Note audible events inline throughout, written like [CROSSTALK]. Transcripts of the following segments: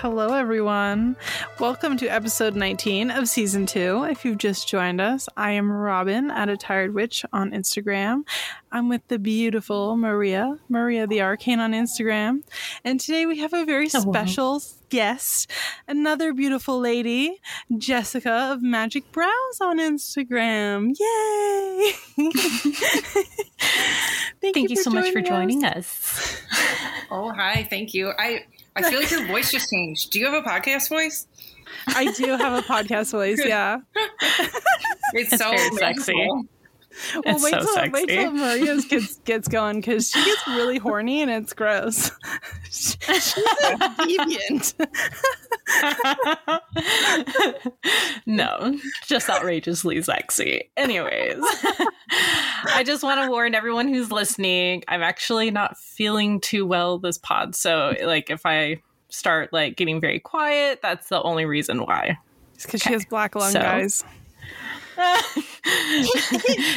Hello, everyone. Welcome to episode 19 of season two. If you've just joined us, I am Robin at a tired witch on Instagram. I'm with the beautiful Maria, Maria the Arcane on Instagram. And today we have a very Hello. special guest, another beautiful lady, Jessica of Magick Brows on Instagram. Yay! [LAUGHS] Thank, Thank you, so much for us. joining us. Oh, hi. Thank you. I I feel like your voice just changed. Do you have a podcast voice? I do have a podcast voice, [LAUGHS] yeah. It's, It's so very sexy. Well, It's wait so till sexy. wait till Maria's [LAUGHS] gets gets going because she gets really horny and it's gross. [LAUGHS] She's deviant. [LAUGHS] no, just outrageously sexy. Anyways, I just want to warn everyone who's listening. I'm actually not feeling too well this pod, so like if I start like getting very quiet, that's the only reason why. It's because she has black lung, So- guys. [LAUGHS]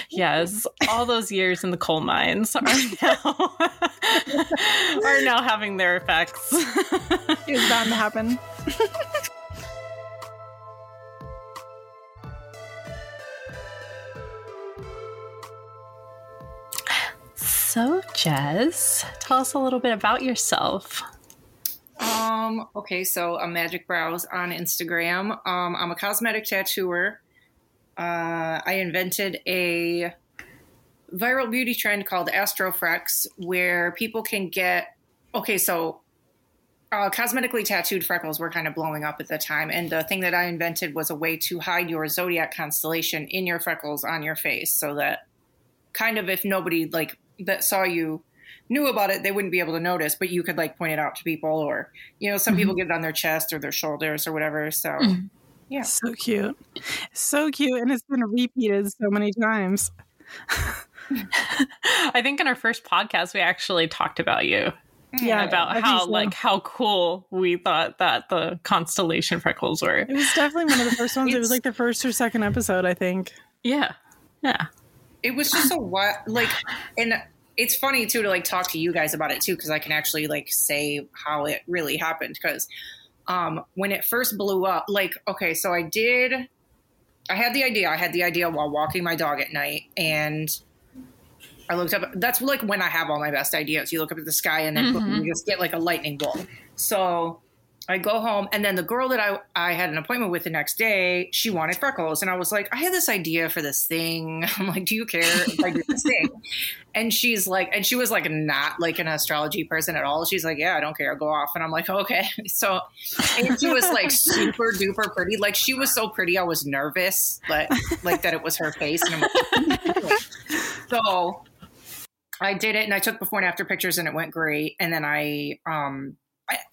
[LAUGHS] yes, all those years in the coal mines are now [LAUGHS] are now having their effects. It was bound to happen. so, Jess, tell us a little bit about yourself. Um, okay, so I'm Magick Brows on Instagram. Um, I'm a cosmetic tattooer. Uh, I invented a viral beauty trend called Astrofrex where people can get okay, so uh, cosmetically tattooed freckles were kind of blowing up at the time. And the thing that I invented was a way to hide your zodiac constellation in your freckles on your face so that kind of if nobody like that saw you knew about it, they wouldn't be able to notice, but you could like point it out to people or, you know, some people get it on their chest or their shoulders or whatever. So Mhm. Yeah. So cute. So cute. And it's been repeated so many times. [LAUGHS] I think in our first podcast we actually talked about you mm. Yeah. about how so. like how cool we thought that the constellation freckles were. It was definitely one of the first [LAUGHS] ones. It was like the first or second episode, I think. Yeah. Yeah. it was just a what like and it's funny too to like talk to you guys about it too because i can actually like say how it really happened because um when it first blew up like okay so i did i had the idea i had the idea while walking my dog at night and i looked up that's like when i have all my best ideas you look up at the sky and then Mhm. you just get like a lightning bolt so I go home, and then the girl that I, I had an appointment with the next day, she wanted freckles. And I was like, I had this idea for this thing. [LAUGHS] I'm like, do you care if I do this thing? [LAUGHS] And she's like, and she was like not like an astrology person at all. She's like, yeah, I don't care. Go off. And I'm like, okay. [LAUGHS] So, and she was like super duper pretty. Like she was so pretty, I was nervous, but like that it was her face. And I'm like, so I did it and I took before and after pictures and it went great. And then I, um,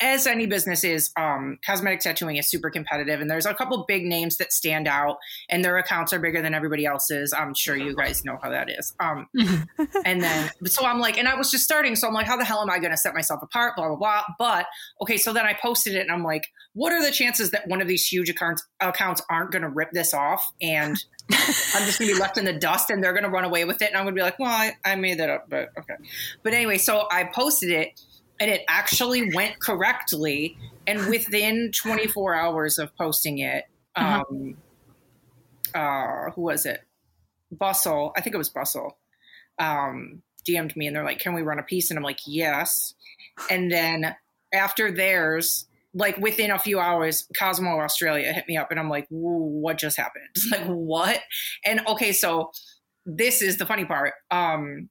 as any business is, um, cosmetic tattooing is super competitive, and there's a couple big names that stand out, and their accounts are bigger than everybody else's. I'm sure you guys know how that is. Um, [LAUGHS] and then, so I'm like, and I was just starting, so I'm like, how the hell am I going to set myself apart? Blah blah blah. But okay, so then I posted it, and I'm like, what are the chances that one of these huge accounts accounts aren't going to rip this off and I'm just going to be left in the dust and they're going to run away with it. And I'm going to be like, well, I, I made that up, but okay. But anyway, so I posted it and it actually went correctly. And within 24 hours of posting it, Uh-huh. um, uh, who was it? Bustle, I think it was Bustle, um, DM'd me and they're like, can we run a piece? And I'm like, yes. And then after theirs, like within a few hours, Cosmo Australia hit me up and I'm like, what just happened? It's [LAUGHS] Like, what? And okay, so this is the funny part. Um,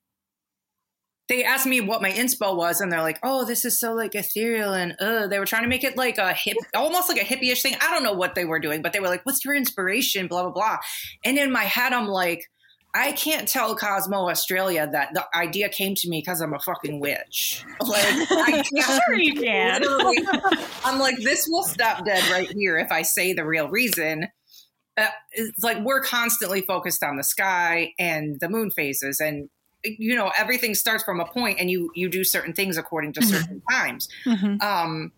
they asked me what my inspo was, and they're like, "Oh, this is so like ethereal," and uh, they were trying to make it like a hip, almost like a hippie-ish thing. I don't know what they were doing, but they were like, "What's your inspiration?" Blah blah blah. And in my head, I'm like, I can't tell Cosmo Australia that the idea came to me because I'm a fucking witch. [LAUGHS] Like, I can't. [LAUGHS] Sure you can. I'm like, this will stop dead right here if I say the real reason. Uh, it's like we're constantly focused on the sky and the moon phases, and you know everything starts from a point, and you you do certain things according to certain times. Mhm. Um,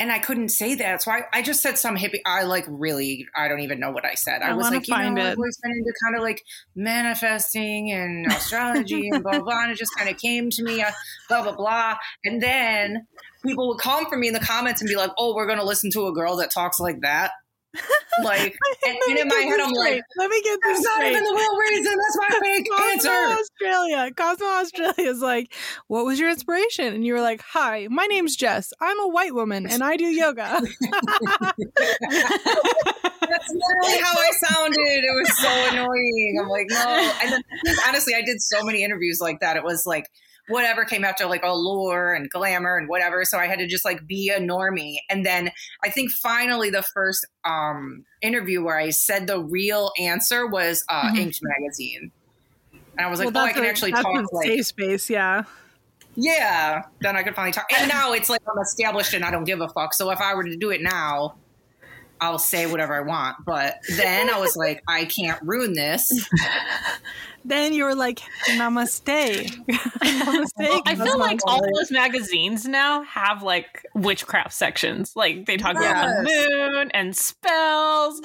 and I couldn't say that. So I, I just said some hippie. I like really, I don't even know what I said. I, I was like, you know, it. I've always been into kind of like manifesting and [LAUGHS] astrology and blah, blah, blah. And it just kind of came to me, uh, blah, blah, blah. And then people would come for me in the comments and be like, oh, we're going to listen to a girl that talks like that. Like, [LAUGHS] and, and in my head, I'm straight. like, let me get this that's not even the real reason. That's my fake Cosmo answer. Australia. Cosmo Australia is like, what was your inspiration? And you were like, hi, my name's Jess. I'm a white woman and I do yoga. [LAUGHS] That's literally how I sounded. It was so annoying. I'm like, no. And then honestly, I did so many interviews like that. It was like whatever came after like allure and glamour and whatever. So I had to just like be a normie. And then I think finally the first um interview where I said the real answer was uh Mhm. Inked magazine. And I was like, well, oh, I can a- actually talk like safe space. Yeah. yeah, then I could finally talk. And now it's like I'm established and I don't give a fuck. So if I were to do it now, I'll say whatever I want. But then I was like, I can't ruin this. [LAUGHS] Then you were like, namaste. [LAUGHS] namaste. Well, I feel Cosmo like all those magazines now have like witchcraft sections. Like they talk about the moon and spells.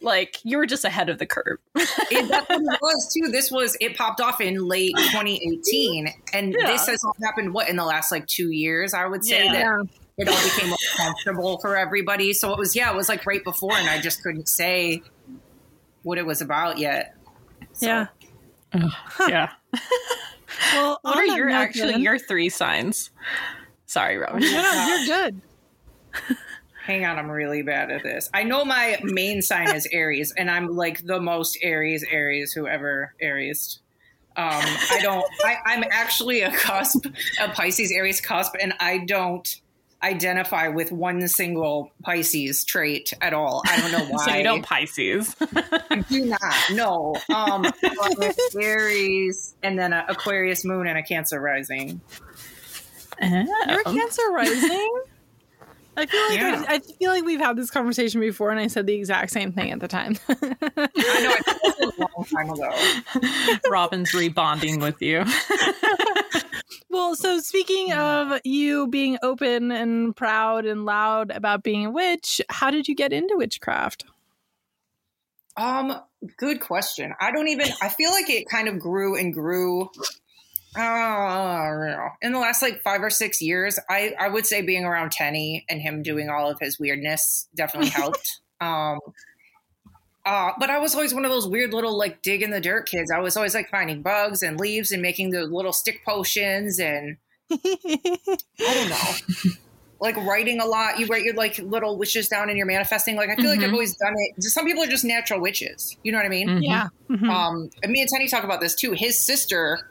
Like you were just ahead of the curve. It, [LAUGHS] that's it was too. This was it popped off in late 2018, and Yeah. this has all happened what in the last like two years. I would say Yeah. that Yeah. It all became more comfortable for everybody. So it was yeah, it was like right before, and I just couldn't say what it was about yet. So, Yeah. yeah. [LAUGHS] Well, What on are that your actually then- your three signs? Sorry, Robin. No, no, you're good. [LAUGHS] Hang on, I'm really bad at this. I know my main sign is Aries, and I'm like the most Aries, Aries, whoever Aries. Um, I don't. I, I'm actually a cusp, a Pisces Aries cusp, and I don't identify with one single Pisces trait at all. I don't know why. [LAUGHS] So you don't Pisces. I do not. No. Um, Aries, and then a Aquarius moon and a Cancer rising. You're Oh. a Cancer rising. I feel like Yeah. I, I feel like we've had this conversation before, and I said the exact same thing at the time. I know. I [LAUGHS] it was a long time ago. Robin's rebonding with you. [LAUGHS] well, so speaking of you being open and proud and loud about being a witch, how did you get into witchcraft? Um, good question. I don't even. I feel like it kind of grew and grew. Uh, in the last like five or six years, I I would say being around Tenny and him doing all of his weirdness definitely [LAUGHS] helped. um, uh, but I was always one of those weird little like dig in the dirt kids. I was always like finding bugs and leaves and making the little stick potions and I don't know. [LAUGHS] Like writing a lot, you write your like little wishes down and you're manifesting. Like I feel like I've Mhm. always done it. Some people are just natural witches. You know what I mean? Mhm. yeah. Mhm. Um, and me and Tenny talk about this too. His sister,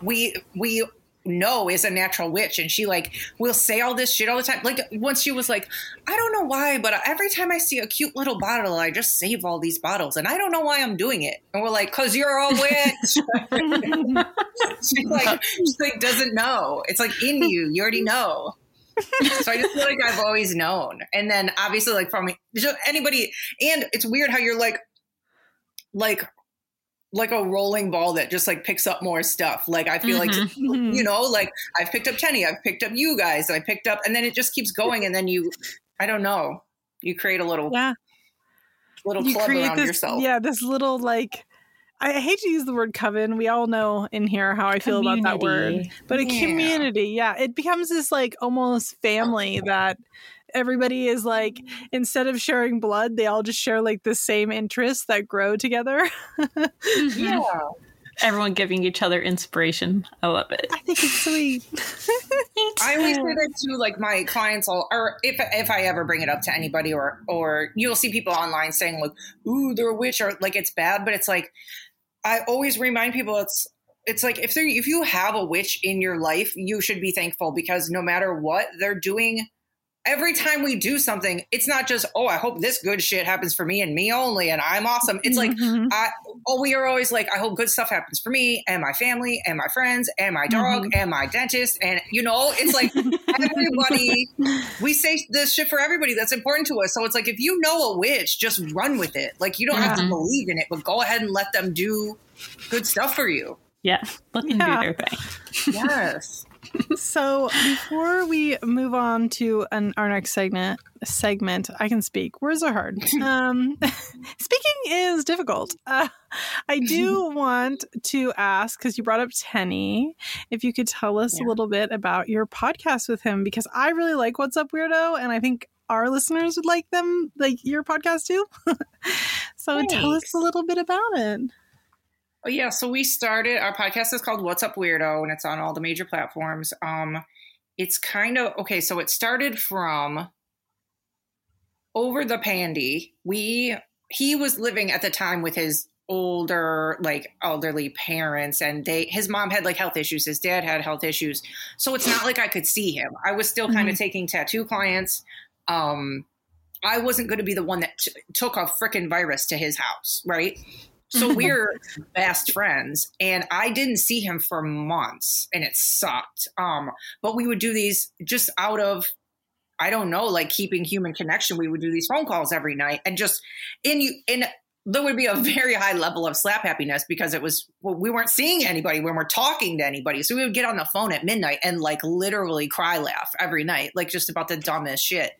we we know is a natural witch, and she like will say all this shit all the time. Like once she was like, I don't know why, but every time I see a cute little bottle, I just save all these bottles, and I don't know why I'm doing it. And we're like, cause you're a witch. [LAUGHS] [LAUGHS] she like she like doesn't know. It's like in you. You already know. so I just feel like I've always known. And then obviously like from anybody and it's weird how you're like like like a rolling ball that just like picks up more stuff. Like I feel like Mhm. Mhm. [LAUGHS] you know, like I've picked up Tenny, I've picked up you guys, I picked up and then it just keeps going and then you I don't know. You create a little yeah. little you club around this yourself. yeah this little like I I hate to use the word coven. We all know in here how I feel about that word. Community. But a Yeah. community, yeah. It becomes this like almost family that everybody is like instead of sharing blood, they all just share like the same interests that grow together. Mm-hmm. Yeah. Everyone giving each other inspiration. I love it. I think it's sweet. [LAUGHS] I always say that to like my clients, all, or if if I ever bring it up to anybody, or or you'll see people online saying like, "Ooh, they're a witch," or like it's bad, but it's like I always remind people it's it's like if they if you have a witch in your life, you should be thankful because no matter what they're doing. Every time we do something, it's not just, oh, I hope this good shit happens for me and me only, and I'm awesome. It's like, Mhm. I, oh, we are always like, I hope good stuff happens for me and my family and my friends and my dog and my dentist. And, you know, it's like everybody, [LAUGHS] we say this shit for everybody that's important to us. So it's like, if you know a witch, just run with it. Like, you don't have to believe in it, but go ahead and let them do good stuff for you. Yeah. Let them Yeah. do their thing. Yes. [LAUGHS] so before we move on to an, our next segment, segment, I can speak. Words are hard. [LAUGHS] Um, [LAUGHS] speaking is difficult. Uh, I do [LAUGHS] want to ask because you brought up Tenny, if you could tell us yeah. a little bit about your podcast with him because I really like What's Up Weirdo, and I think our listeners would like them, like your podcast too. so Thanks. tell us a little bit about it. Oh yeah, so we started our podcast is called What's Up Weirdo and it's on all the major platforms. Um it's kind of okay, so it started from over the pandy. We he was living at the time with his older like elderly parents and they his mom had like health issues his dad had health issues so it's not like i could see him i was still kind of mm-hmm. taking tattoo clients um i wasn't going to be the one that t- took a freaking virus to his house right so [LAUGHS] we're best friends and I didn't see him for months and it sucked. Um, but we would do these just out of I don't know, like keeping human connection. We would do these phone calls every night and just in you in there would be a very high level of slap happiness because it was well, we weren't seeing anybody when we're talking to anybody. So we would get on the phone at midnight and like literally cry laugh every night, like just about the dumbest shit.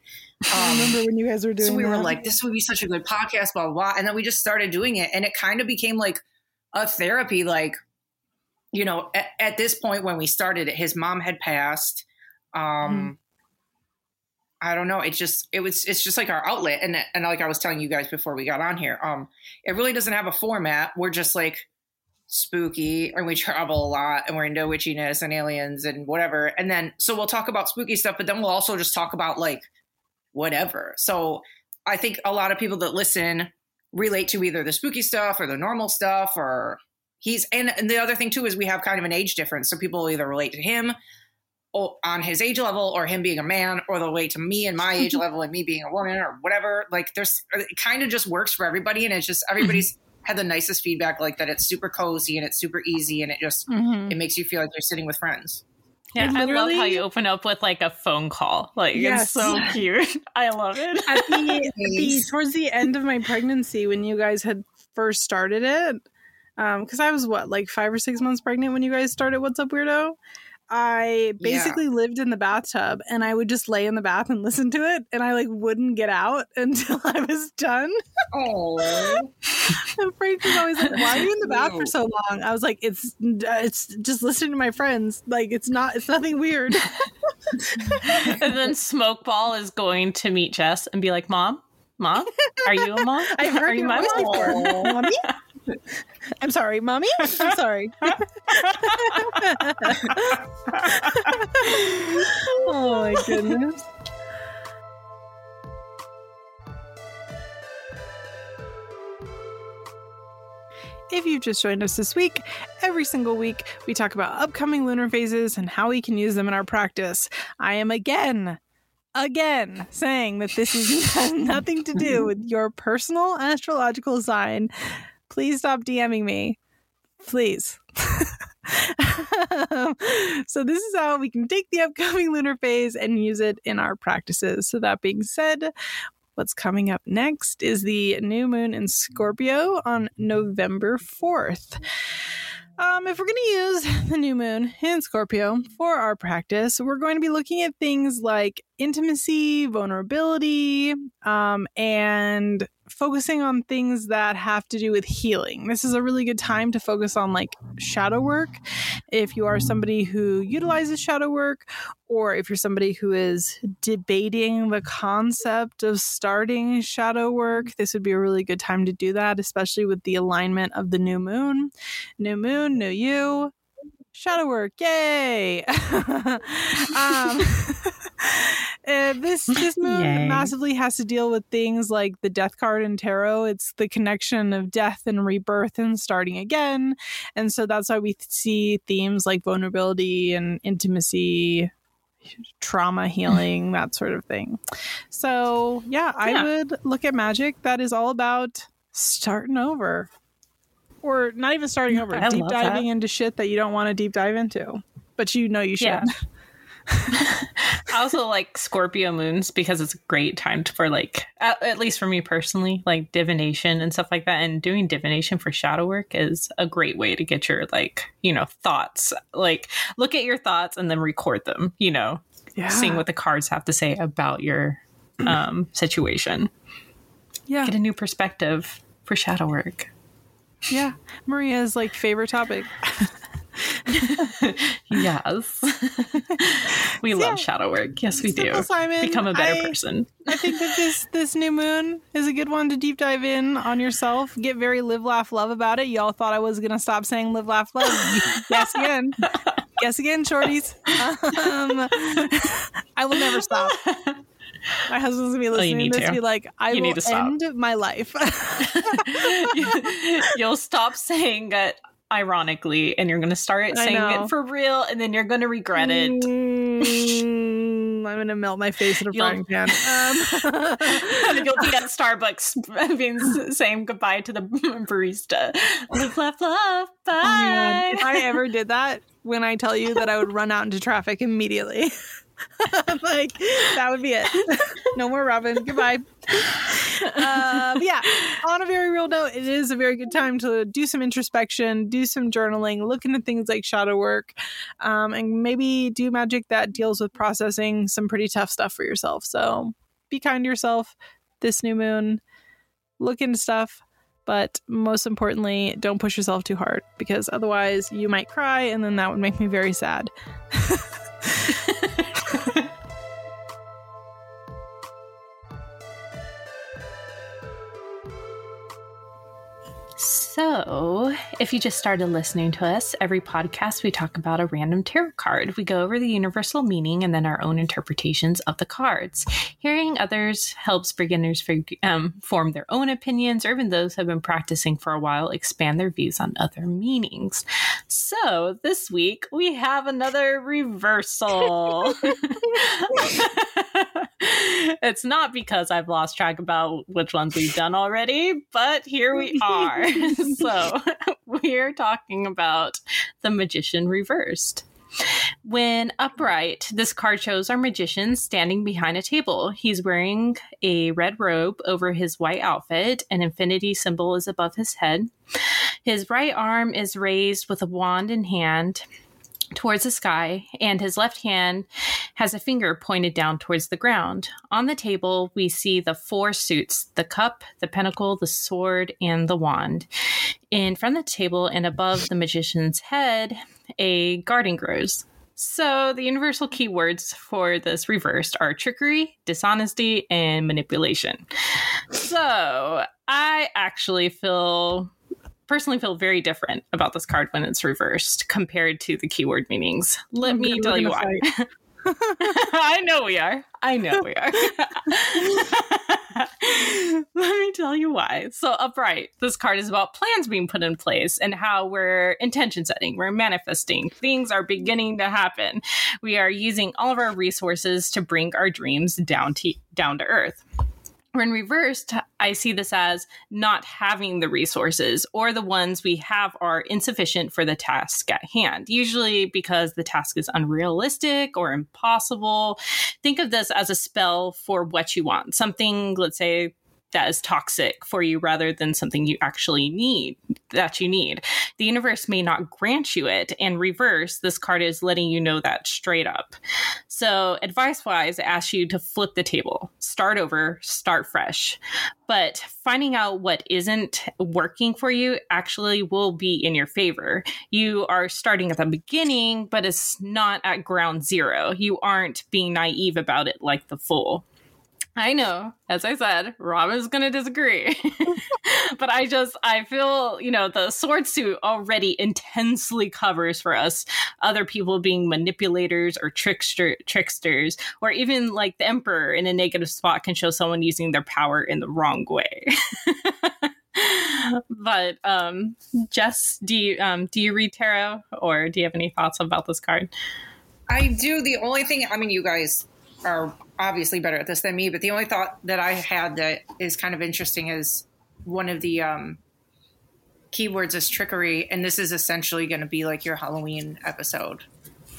Um, [LAUGHS] I remember when you guys were doing. So we that. were like, "This would be such a good podcast," blah, blah blah, and then we just started doing it, and it kind of became like a therapy. Like, you know, at, at this point when we started it, his mom had passed. Um, mm I don't know. It just it was it's just like our outlet, and and like I was telling you guys before we got on here, um, it really doesn't have a format. We're just like spooky and we travel a lot and we're into witchiness and aliens and whatever. And then so we'll talk about spooky stuff, but then we'll also just talk about like whatever. So I think a lot of people that listen relate to either the spooky stuff or the normal stuff or he's and, and the other thing too is we have kind of an age difference. So people either relate to him on his age level or him being a man or the way to me and my age [LAUGHS] level and me being a woman or whatever like there's it kind of just works for everybody and it's just everybody's had the nicest feedback like that it's super cozy and it's super easy and it just mm-hmm. it makes you feel like you're sitting with friends yeah, I love how you open up with like a phone call. Like yes. it's so [LAUGHS] cute. I love it. At the, [LAUGHS] the, towards the end of my pregnancy, when you guys had first started it, because um, I was what like five or six months pregnant when you guys started What's Up Weirdo, I basically yeah. lived in the bathtub and I would just lay in the bath and [LAUGHS] listen to it and I like wouldn't get out [LAUGHS] until I was done. Oh. and Frank was always like, "Why are you in the bath for so long?" I was like, "It's uh, it's just listening to my friends. Like it's not it's nothing weird." [LAUGHS] and then Smokeball is going to meet Jess and be like, "Mom, mom, are you a mom? I heard are you my mom? Mommy?" I'm sorry, mommy. I'm sorry. [LAUGHS] oh my goodness. If you've just joined us this week, every single week we talk about upcoming lunar phases and how we can use them in our practice. I am again again saying that this is, has [LAUGHS] nothing to do with your personal astrological sign please stop DMing me. Please. [LAUGHS] so this is how we can take the upcoming lunar phase and use it in our practices. So that being said, what's coming up next is the new moon in Scorpio on November 4th. Um, if we're going to use the new moon in Scorpio for our practice, we're going to be looking at things like intimacy, vulnerability, um, and focusing on things that have to do with healing. This is a really good time to focus on like shadow work. If you are somebody who utilizes shadow work, or if you're somebody who is debating the concept of starting shadow work, this would be a really good time to do that, especially with the alignment of the new moon. New moon, new you shadow work yay [LAUGHS] um, [LAUGHS] [LAUGHS] Uh, this this [LAUGHS] moon yay. massively has to deal with things like the death card in tarot it's the connection of death and rebirth and starting again and so that's why we see themes like vulnerability and intimacy trauma healing that sort of thing so yeah, yeah i would look at magic that is all about starting over or not even starting over, I deep diving that. into shit that you don't want to deep dive into, but you know you should. Yeah. [LAUGHS] [LAUGHS] I also like Scorpio moons because it's a great time for like, at, at, least for me personally, like divination and stuff like that. And doing divination for shadow work is a great way to get your like, you know, thoughts. Like, look at your thoughts and then record them. You know, yeah. seeing what the cards have to say about your [CLEARS THROAT] um, situation. Yeah, get a new perspective for shadow work. Yeah, Maria's like favorite topic. [LAUGHS] [LAUGHS] yes. we love shadow work. Yes, we do. Simon, Become a better I, person. I think that this this new moon is a good one to deep dive in on yourself. Get very live, laugh, love about it. Y'all thought I was gonna stop saying live, laugh, love. yes again. [LAUGHS] Yes again, shorties. Um, [LAUGHS] I will never stop. My husband's gonna be oh, listening oh, to this. Be like, I you will end my life. You'll stop saying that ironically, and you're going to start saying it for real, and then you're going to regret it. Mm, [LAUGHS] I'm going to melt my face in a frying pan. [LAUGHS] Um. you'll be at [LAUGHS] Starbucks being, saying goodbye to the barista. Live, laugh, love. Bye. Oh if I ever did that, when I tell you that I would run out into traffic immediately. [LAUGHS] like that would be it. no more Robin. Goodbye. Um, yeah. On a very real note, it is a very good time to do some introspection, do some journaling, look into things like shadow work, um, and maybe do magic that deals with processing some pretty tough stuff for yourself. So be kind to yourself this new moon. Look into stuff but most importantly, don't push yourself too hard because otherwise you might cry and then that would make me very sad. [LAUGHS] So, if you just started listening to us, every podcast we talk about a random tarot card. We go over the universal meaning and then our own interpretations of the cards. Hearing others helps beginners um, form their own opinions, or even those who have been practicing for a while expand their views on other meanings. So, this week we have another reversal. [LAUGHS] it's not because I've lost track about which ones we've done already, but here we are. [LAUGHS] [LAUGHS] so [LAUGHS] we're talking about the magician reversed. When upright, this card shows our magician standing behind a table. He's wearing a red robe over his white outfit. An infinity symbol is above his head. His right arm is raised with a wand in hand towards the sky, and his left hand has a finger pointed down towards the ground. On the table, we see the four suits the cup, the pentacle, the sword, and the wand. In front of the table and above the magician's head, a garden grows. So, the universal keywords for this reversed are trickery, dishonesty, and manipulation. So, I actually feel personally feel very different about this card when it's reversed compared to the keyword meanings. Let me tell you why. [LAUGHS] I know we are. I know we are. [LAUGHS] Let me tell you why. So, upright, this card is about plans being put in place and how we're intention setting, we're manifesting. Things are beginning to happen. We are using all of our resources to bring our dreams down to, down to earth. When reversed, I see this as not having the resources, or the ones we have are insufficient for the task at hand, usually because the task is unrealistic or impossible. Think of this as a spell for what you want. Something, let's say, that is toxic for you rather than something you actually need that you need. The universe may not grant you it. And reverse, this card is letting you know that straight up. So, advice wise, I ask you to flip the table, start over, start fresh. But finding out what isn't working for you actually will be in your favor. You are starting at the beginning, but it's not at ground zero. You aren't being naive about it like the fool. I know, as I said, Robin's gonna disagree. [LAUGHS] but I just I feel, you know, the sword suit already intensely covers for us other people being manipulators or trickster tricksters, or even like the Emperor in a negative spot can show someone using their power in the wrong way. [LAUGHS] but um Jess, do you um do you read tarot or do you have any thoughts about this card? I do. The only thing I mean you guys are obviously better at this than me, but the only thought that I had that is kind of interesting is one of the um, keywords is trickery, and this is essentially going to be like your Halloween episode.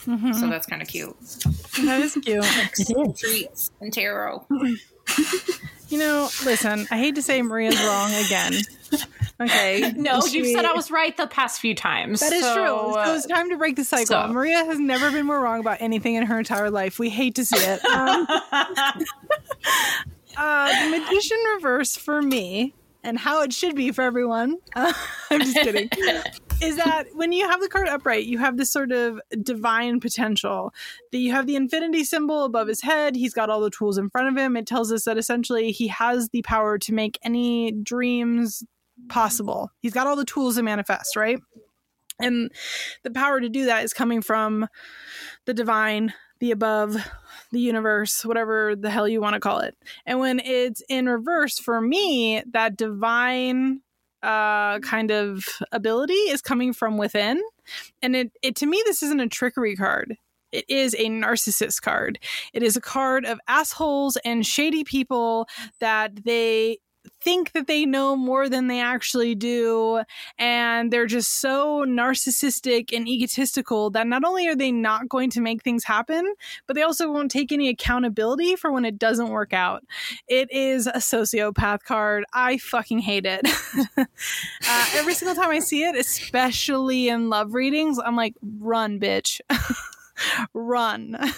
Mhm. So that's kind of cute. that is cute. Treats and tarot. [LAUGHS] [LAUGHS] You know, listen, I hate to say Maria's wrong again. Okay. No, She- you've said I was right the past few times. That is so, true. So it's time to break the cycle. so- Maria has never been more wrong about anything in her entire life. We hate to see it. [LAUGHS] Um, uh, the magician reverse for me, and how it should be for everyone. Uh, [LAUGHS] I'm just kidding. Is that when you have the card upright, you have this sort of divine potential. That you have the infinity symbol above his head. He's got all the tools in front of him. It tells us that essentially he has the power to make any dreams possible. He's got all the tools to manifest, right? And the power to do that is coming from the divine, the above, the universe, whatever the hell you want to call it. And when it's in reverse, for me, that divine uh, kind of ability is coming from within. And it, it to me, this isn't a trickery card. It is a narcissist card. It is a card of assholes and shady people that they think that they know more than they actually do and they're just so narcissistic and egotistical that not only are they not going to make things happen but they also won't take any accountability for when it doesn't work out. It is a sociopath card. I fucking hate it. [LAUGHS] Uh, every single time i see it especially in love readings i'm like run bitch [LAUGHS] [LAUGHS] run. [LAUGHS]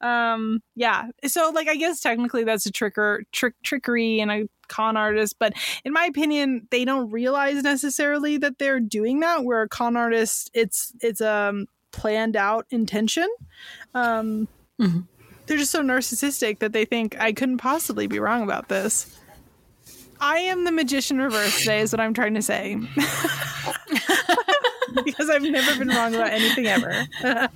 Um yeah. So like i guess technically that's a tricker trick trickery and a con artist but in my opinion they don't realize necessarily that they're doing that where a con artist it's it's um planned out intention. Um Mhm. they're just so narcissistic that they think i couldn't possibly be wrong about this. I am the magician reverse today is what i'm trying to say [LAUGHS] [LAUGHS] because i've never been wrong about anything ever [LAUGHS]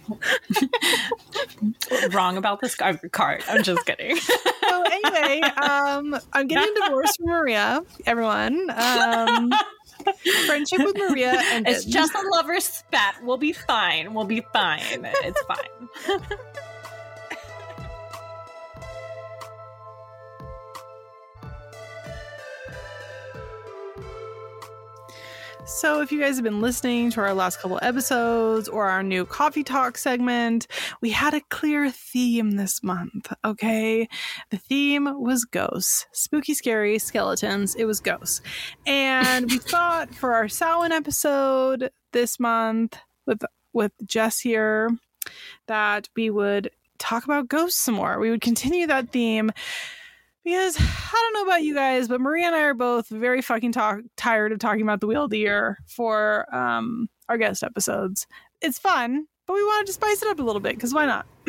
wrong about this card. I'm just kidding. [LAUGHS] so anyway, um, I'm getting divorced from Maria. Everyone, um, friendship with Maria, and it's just a lover's spat. We'll be fine. We'll be fine. It's fine. So, if you guys have been listening to our last couple episodes or our new coffee talk segment, we had a clear theme this month. Okay, the theme was ghosts, spooky, scary skeletons. It was ghosts, and we [LAUGHS] thought for our Samhain episode this month with with Jess here that we would talk about ghosts some more. We would continue that theme because I don't know about you guys, but Maria and I are both very fucking talk- tired of talking about the wheel of the year for um, our guest episodes. It's fun, but we wanted to spice it up a little bit because why not? [CLEARS THROAT]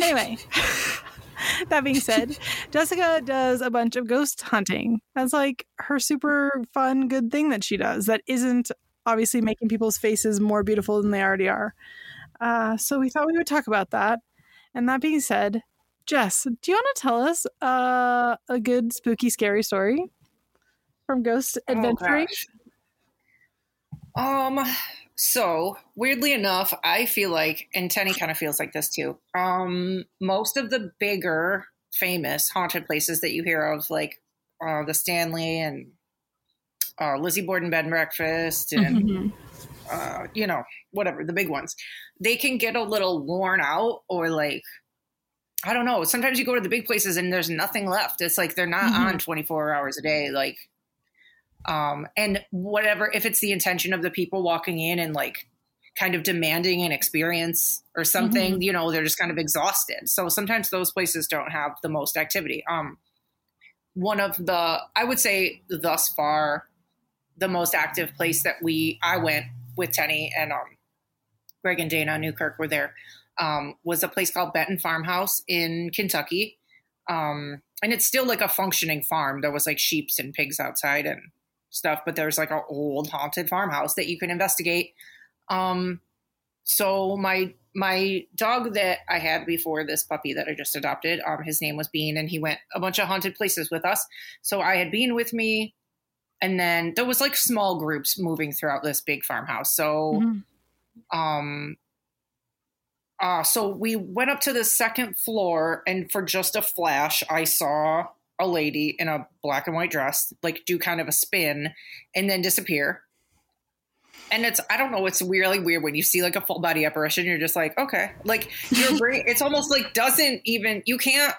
anyway, [LAUGHS] that being said, Jessica does a bunch of ghost hunting. That's like her super fun, good thing that she does that isn't obviously making people's faces more beautiful than they already are. Uh, so we thought we would talk about that. And that being said, Jess, do you want to tell us uh, a good spooky scary story from Ghost Oh, Adventuring? gosh. Um, so weirdly enough, I feel like, and Tenny kind of feels like this too. Um, most of the bigger, famous haunted places that you hear of, like uh, the Stanley and uh, Lizzie Borden Bed and Breakfast, and Mhm. uh, you know, whatever the big ones, they can get a little worn out or like. I don't know. Sometimes you go to the big places and there's nothing left. It's like they're not Mhm. on 24 hours a day. Like, um and whatever if it's the intention of the people walking in and like kind of demanding an experience or something you know they're just kind of exhausted so sometimes those places don't have the most activity um one of the i would say thus far the most active place that we i went with tenny and um greg and dana newkirk were there um was a place called benton farmhouse in kentucky um and it's still like a functioning farm there was like sheeps and pigs outside and stuff, but there's like an old haunted farmhouse that you can investigate. Um, so my my dog that I had before this puppy that I just adopted, um, his name was Bean, and he went a bunch of haunted places with us. So I had Bean with me, and then there was like small groups moving throughout this big farmhouse. So Mhm. um uh so we went up to the second floor and for just a flash i saw a lady in a black and white dress like do kind of a spin and then disappear and it's I don't know, it's really weird when you see like a full body apparition. You're just like, okay, like your [LAUGHS] brain. it's almost like doesn't even you can't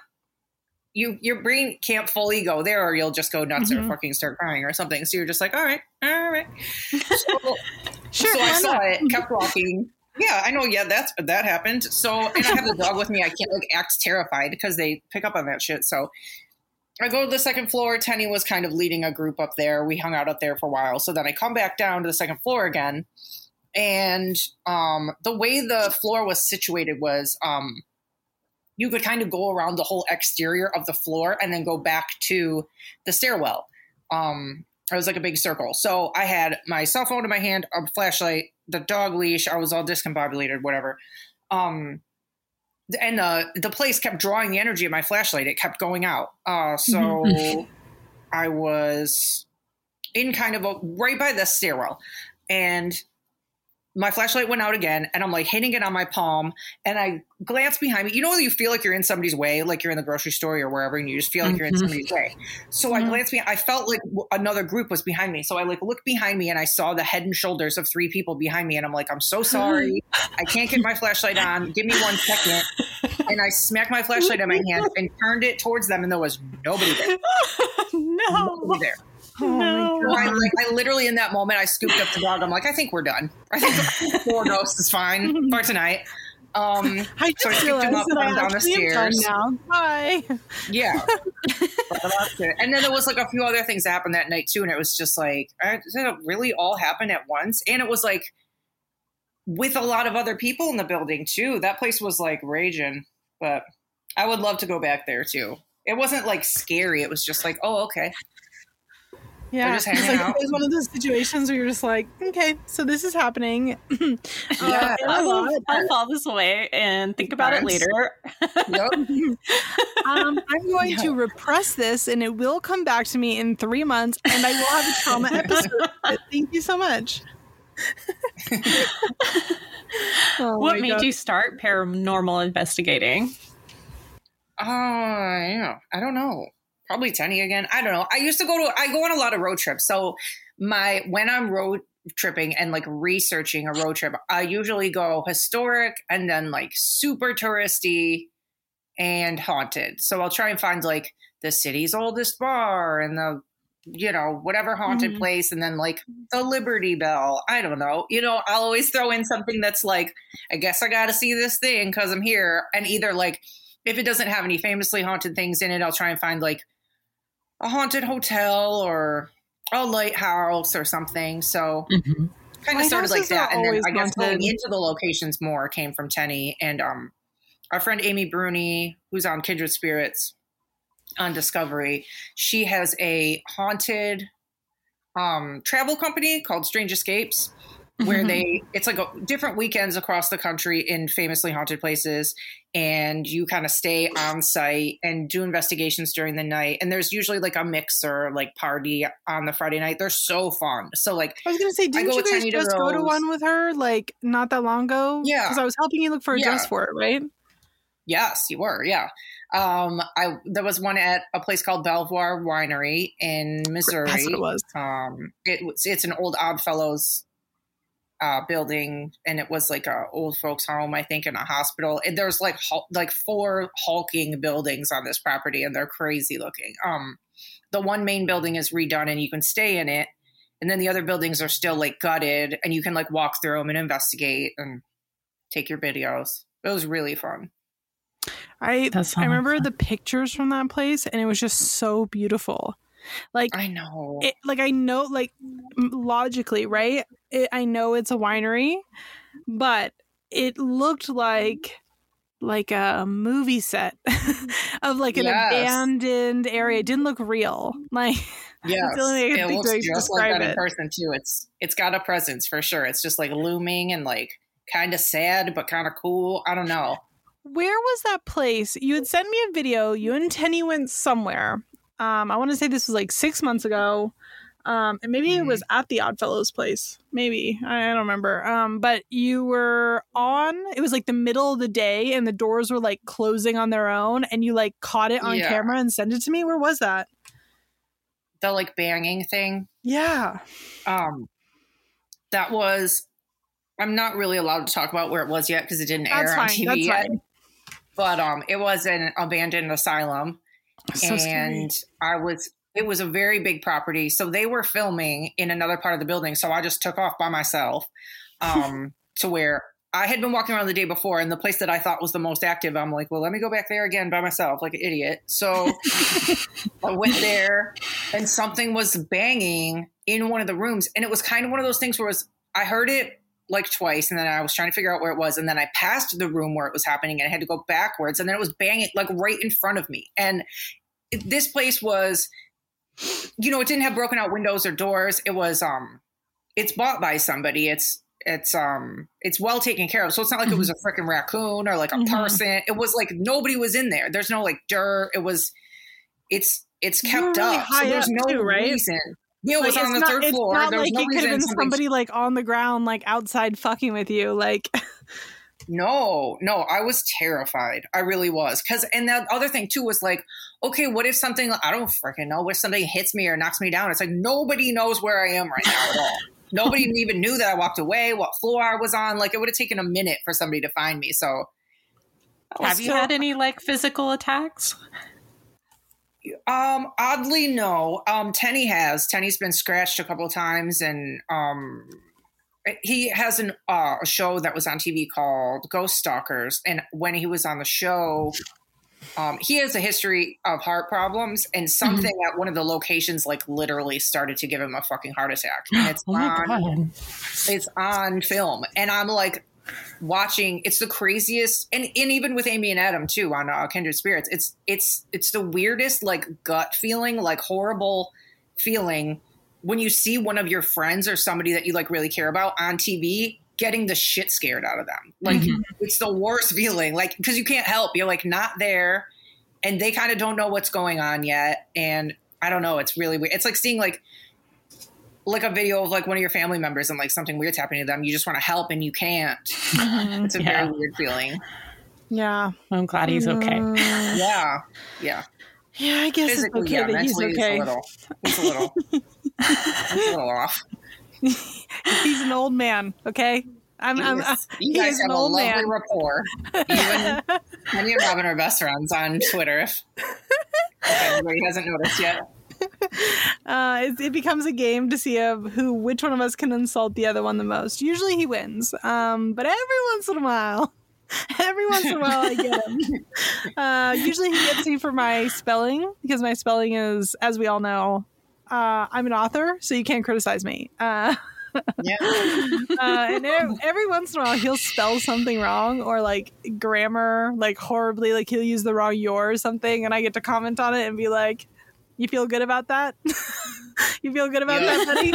you your brain can't fully go there, or you'll just go nuts Mhm. or fucking start crying or something. So you're just like, all right, all right. [LAUGHS] So, Sure. so I saw not? it, kept walking. Yeah, I know. Yeah, that's that happened. So, and I have the dog with me. I can't like act terrified because they pick up on that shit. So, I go to the second floor. Tenny was kind of leading a group up there. We hung out up there for a while. So then I come back down to the second floor again, and um, the way the floor was situated was um, you could kind of go around the whole exterior of the floor and then go back to the stairwell. Um, it was like a big circle. So I had my cell phone in my hand, a flashlight, the dog leash. I was all discombobulated, whatever. Um, and the the place kept drawing the energy of my flashlight. It kept going out. Uh, so [LAUGHS] I was in kind of a right by the stairwell, and my flashlight went out again, and I'm like hitting it on my palm, and I glance behind me. You know, when you feel like you're in somebody's way, like you're in the grocery store or wherever, and you just feel like you're in Mhm. somebody's way. So I Mhm. glanced behind. I felt like w- another group was behind me. So I like looked behind me, and I saw the head and shoulders of three people behind me, and I'm like, I'm so sorry. I can't get my flashlight on. Give me one second. And I smacked my flashlight in my hand [LAUGHS] and turned it towards them, and there was nobody there. no. Nobody there. Oh No. I, like, I literally in that moment, I scooped up the dog. I'm like, I think we're done. I think four ghosts is fine [LAUGHS] for tonight. Um, [LAUGHS] I So I just picked him up, I down the stairs. now. Bye. yeah. [LAUGHS] But that's it. And then there was like a few other things that happened that night too, and it was just like, did it really all happen at once? And it was like with a lot of other people in the building too. That place was like raging, but I would love to go back there too. It wasn't like scary. It was just like, oh, okay. Yeah, just it's like out. it's one of those situations where you're just like, okay, so this is happening. Uh, [LAUGHS] [LAUGHS] Yeah. and a I'll, lot. I'll file this away and think about it later. Yep. [LAUGHS] Um, I'm going to repress this, and it will come back to me in three months, and I will have a trauma episode. Thank you so much. Oh what made God. you start paranormal investigating? Uh, yeah, I don't know. Probably Tenny again. I don't know. I used to go to. I go on a lot of road trips. So my when I'm road tripping and like researching a road trip, I usually go historic and then like super touristy and haunted. So I'll try and find like the city's oldest bar and the you know whatever haunted Mhm. place and then like the Liberty Bell. I don't know. You know, I'll always throw in something that's like I guess I got to see this thing cuz I'm here and either like if it doesn't have any famously haunted things in it, I'll try and find like a haunted hotel or a lighthouse or something. So kind of started like that, and then I guess going into the locations more came from Tenny and um our friend Amy Bruni, who's on Kindred Spirits on Discovery. She has a haunted um travel company called Strange Escapes where Mm-hmm. they it's like a, different weekends across the country in famously haunted places and you kind of stay on site and do investigations during the night and there's usually like a mixer like party on the friday night they're so fun so like I was gonna say, didn't go you guys just go to one with her like not that long ago? Yeah. because I was helping you look for a Yeah. dress for it, right? yes you were yeah um i there was one at a place called belvoir winery in missouri That's what it was. um it was it's an old oddfellows uh building and it was like a old folks home i think in a hospital and there's like hul- like four hulking buildings on this property and they're crazy looking um the one main building is redone and you can stay in it and then the other buildings are still like gutted and you can like walk through them and investigate and take your videos it was really fun I I remember fun. the pictures from that place, and it was just so beautiful. Like i know it, like I know, like logically, right? It, I know it's a winery, but it looked like like a movie set [LAUGHS] of like an Yes. abandoned area. It didn't look real. Like [LAUGHS] Yes, the only way I can it looks just like that in it. person too. It's it's got a presence for sure. It's just like looming and like kind of sad but kind of cool. I don't know. where was that place? You had sent me a video. You and Tenny went somewhere. Um, I want to say this was like six months ago. Um, and maybe it was at the Oddfellows place. Maybe I don't remember. Um, but you were on. It was like the middle of the day, and the doors were like closing on their own, and you like caught it on Yeah. camera and sent it to me. Where was that? The like banging thing. Yeah. Um, that was. I'm not really allowed to talk about where it was yet because it didn't That's air on TV that's yet. fine. But um, it was an abandoned asylum, So scary. and I was. It was a very big property, so they were filming in another part of the building. So I just took off by myself, um, [LAUGHS] to where I had been walking around the day before, and the place that I thought was the most active. I'm like, well, let me go back there again by myself, like an idiot. So [LAUGHS] I went there, and something was banging in one of the rooms, and it was kind of one of those things where it was, I heard it like twice, and then I was trying to figure out where it was, and then I passed the room where it was happening, and I had to go backwards, and then it was banging like right in front of me, and this place was, you know, it didn't have broken out windows or doors. It was, um, it's bought by somebody. It's it's um it's well taken care of. So it's not like it was a freaking raccoon or like a Mhm. person. It was like nobody was in there. There's no like dirt. It was it's it's kept really up. so there's up no too, right? reason. Yeah, it was on it's the not- third it's floor. Not there like no it could have been somebody like on the ground, like outside fucking with you. Like, [LAUGHS] No, no, I was terrified. I really was. Cause, and the other thing too was like, okay, what if something, I don't freaking know, what if something hits me or knocks me down? It's like nobody knows where I am right now at all. [LAUGHS] nobody even knew that I walked away, what floor I was on. Like it would have taken a minute for somebody to find me. So, Have you so- had any like physical attacks? Um, oddly, no. Um, Tenney has. Tenney's been scratched a couple times, and um, he has an uh, a show that was on TV called Ghost Stalkers. And when he was on the show, um, he has a history of heart problems, and something at one of the locations, like literally, started to give him a fucking heart attack. And it's [GASPS] Oh on it's on film and i'm like watching it's the craziest and, and even with amy and adam too on uh, kindred spirits it's it's it's the weirdest like gut feeling like horrible feeling when you see one of your friends or somebody that you like really care about on tv getting the shit scared out of them. Like Mhm. it's the worst feeling like because you can't help. You're like not there and they kind of don't know what's going on yet and i don't know it's really weird. It's like seeing like like a video of like one of your family members and like something weird's happening to them. You just want to help and you can't. It's a Yeah. very weird feeling. Yeah. I'm glad he's okay. Mm, yeah. Yeah. Yeah, I guess it's okay yeah that he's okay. it's a little it's a little. it's [LAUGHS] a little off [LAUGHS] he's an old man. Okay, I'm. I'm he you guys have a old lovely man. rapport [LAUGHS] Tenney and Robin are best friends on Twitter if, if anybody hasn't noticed yet [LAUGHS] uh, it, it becomes a game to see of who, which one of us can insult the other one the most. Usually he wins, um, but every once in a while, every once in a while I get him. Uh, usually he gets me for my spelling because my spelling is, as we all know, uh, I'm an author, so you can't criticize me. Uh, yeah. [LAUGHS] uh, and ev- every once in a while he'll spell something wrong or like grammar like horribly like he'll use the wrong your or something and i get to comment on it and be like you feel good about that? [LAUGHS] You feel good about Yeah. [LAUGHS] that buddy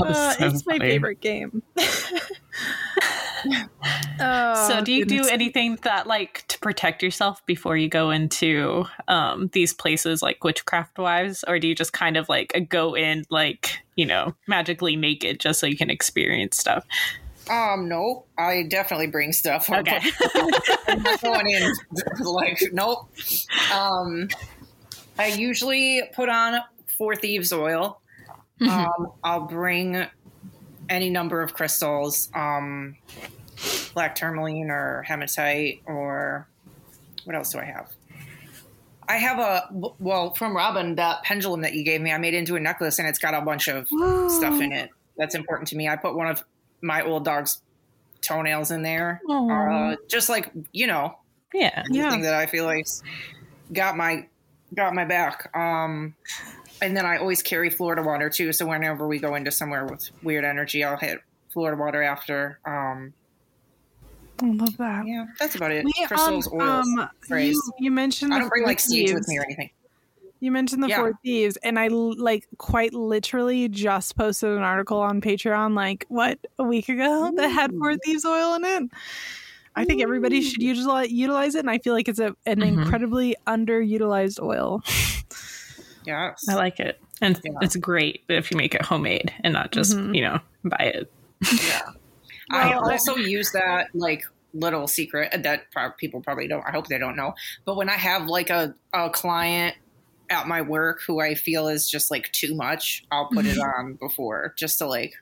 uh, it's my favorite game. Oh, so do you do anything that like to protect yourself before you go into um these places like witchcraft wives or do you just kind of like go in like you know magically naked just so you can experience stuff? Um no I definitely bring stuff. Okay. [LAUGHS] I'm not going in like nope. Um, I usually put on four thieves oil. Um, I'll bring any number of crystals, um, black tourmaline or hematite, or what else do I have? I have a well from Robin that pendulum that you gave me. I made into a necklace and it's got a bunch of stuff in it that's important to me. I put one of my old dog's toenails in there, uh, just like you know, yeah Yeah. that I feel like got my got my back. Um, and then I always carry Florida water too. So whenever we go into somewhere with weird energy, I'll hit Florida water after. Um, i love that yeah, that's about it. We, Crystals, um, oils, um, phrase. you, you mentioned I the don't bring four like sage with thieves. me or anything. You mentioned the Yeah. four thieves, and I like quite literally just posted an article on Patreon like what a week ago that had four thieves oil in it. I think everybody should utilize utilize it, and I feel like it's a, an Mhm. incredibly underutilized oil. [LAUGHS] Yes. i like it and Yeah. it's great if you make it homemade and not just Mhm. you know buy it Yeah. I also use that like little secret that people probably don't. I hope they don't know. But when I have like a, a client at my work who I feel is just like too much, I'll put it [LAUGHS] on before just to like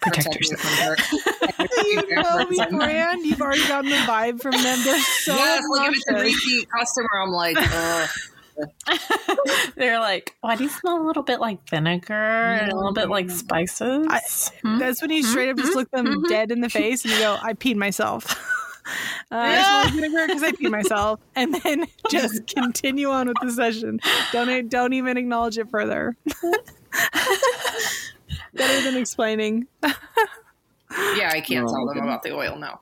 Protect yourself. from her. [LAUGHS] you [LAUGHS] know beforehand, you've already gotten the vibe from them. They're so yes, like if it's a repeat customer, I'm like, Ugh. [LAUGHS] They're like, why do you smell a little bit like vinegar and a little bit like spices? I- Hmm? That's when you straight up just look them Mhm. dead in the face and you go, "I peed myself." [LAUGHS] Uh, I smell vinegar because I peed myself, [LAUGHS] and then just continue on with the session. Don't don't even acknowledge it further. Better than explaining. yeah, I can't Oh, tell them goodness. about the oil now.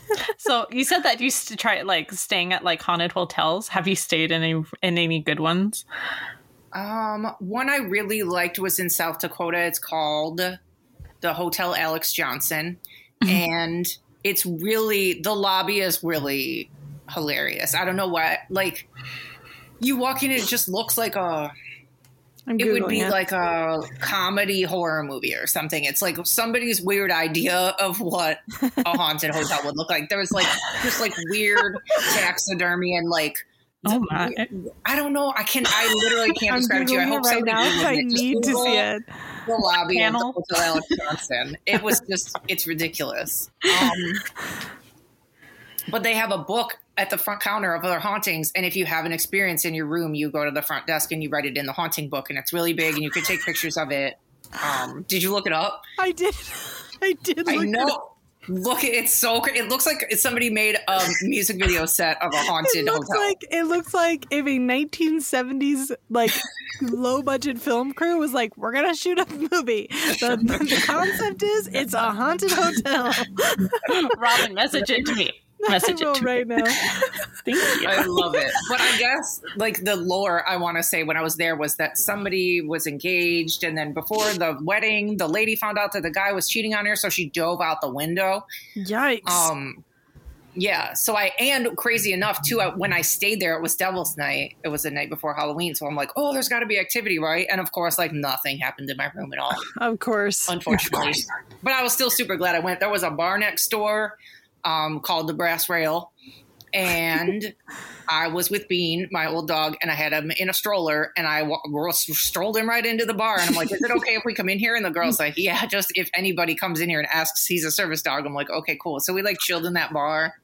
[LAUGHS] so you said that you used to try like staying at like haunted hotels. Have you stayed in any in any good ones? Um, one I really liked was in South Dakota. It's called the Hotel Alex Johnson, [LAUGHS] and it's really the lobby is really hilarious. I don't know what like. You walk in, it just looks like a it would be Googling like a comedy horror movie or something. It's like somebody's weird idea of what a [LAUGHS] haunted hotel would look like. There was like just like weird taxidermy and like Oh my! I don't know. I can I literally [LAUGHS] can't describe it to you. I hope it right now. I it. Need to see it. The lobby Panel. of the Hotel Alex Johnson. It was just it's ridiculous. Um, [LAUGHS] but they have a book at the front counter of other hauntings, and if you have an experience in your room, you go to the front desk and you write it in the haunting book, and it's really big, and you can take [LAUGHS] pictures of it. Um, did you look it up? I did. I did. I look it up. know. Look, it's so. cra- It looks like somebody made a music video set of a [LAUGHS] haunted It looks hotel. like it looks like if a 1970s like low budget film crew was like, "We're gonna shoot a movie." The, the concept is it's a haunted hotel. [LAUGHS] Robin, message it to me. [LAUGHS] Message it to right me. now. [LAUGHS] Thank you. I love it. But I guess like the lore I want to say when I was there was that somebody was engaged and then before the wedding, the lady found out that the guy was cheating on her, so she dove out the window. Yikes! Um yeah, so I and crazy enough too. I, when I stayed there, it was Devil's Night. It was the night before Halloween, so I'm like, oh, there's got to be activity, right? And of course, like nothing happened in my room at all of course. unfortunately. [LAUGHS] but I was still super glad I went. There was a bar next door um, called the Brass Rail, and [LAUGHS] I was with Bean, my old dog, and I had him in a stroller, and I strolled him right into the bar. And I'm like, "Is it okay if we come in here?" And the girl's like, "Yeah, just if anybody comes in here and asks, he's a service dog." I'm like, "Okay, cool." So we like chilled in that bar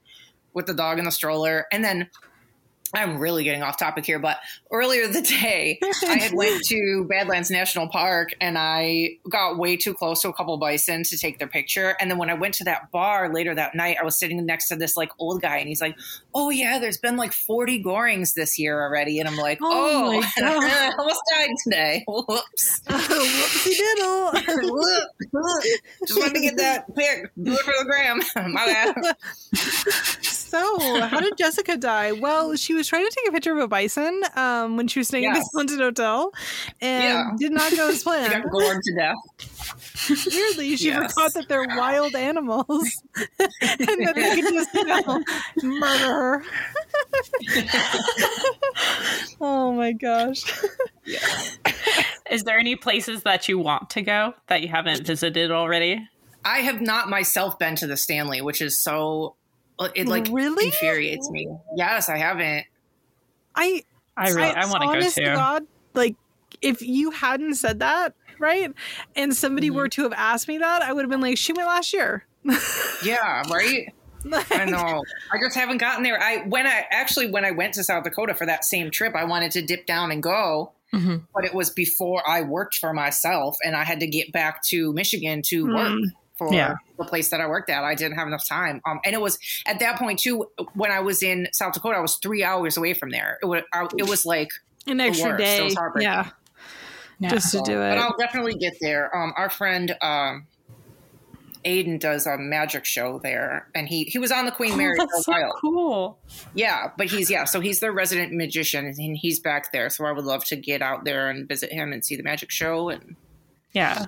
with the dog in the stroller, and then. I'm really getting off topic here, but earlier the day, I had went [LAUGHS] to Badlands National Park and I got way too close to a couple bison to take their picture. And then when I went to that bar later that night, I was sitting next to this like old guy and he's like, "Oh yeah, there's been like 40 gorings this year already." And I'm like, Oh, "Oh, my [LAUGHS] God. I almost died today. [LAUGHS] Whoops." Whoopsie diddle. Whoop, whoop. Just wanted to get that pic. Do it for the gram. My bad. So, how did Jessica die? Well, she was trying to take a picture of a bison um, when she was staying at Yes. this haunted hotel, and Yeah. did not go as [LAUGHS] She planned. got gored to death. Weirdly, she Yes. forgot that they're wild animals [LAUGHS] and that they could just, you know, murder her. [LAUGHS] oh my gosh. Is there any places that you want to go that you haven't visited already? I have not myself been to the Stanley, which is so it like Really? infuriates me. Yes, I haven't. I I really, I, want to go honest too. God, like, if you hadn't said that, right, and somebody Mhm. were to have asked me that, I would have been like, she went last year. [LAUGHS] Yeah, right. I know. I just haven't gotten there. I when I actually when I went to South Dakota for that same trip, I wanted to dip down and go, Mhm. but it was before I worked for myself, and I had to get back to Michigan to Hmm. work for Yeah. the place that I worked at. I didn't have enough time, um, and it was at that point too. When I was in South Dakota, I was three hours away from there. It was I, it was like An extra worst. It day. was. Yeah, Yeah. just to do it. But I'll definitely get there. Um, our friend um, Aiden does a magic show there, and he he was on the Queen [LAUGHS] Oh, Mary for a that's so cool. Yeah, but he's yeah, so he's their resident magician, and he's back there. So I would love to get out there and visit him and see the magic show. And Yeah.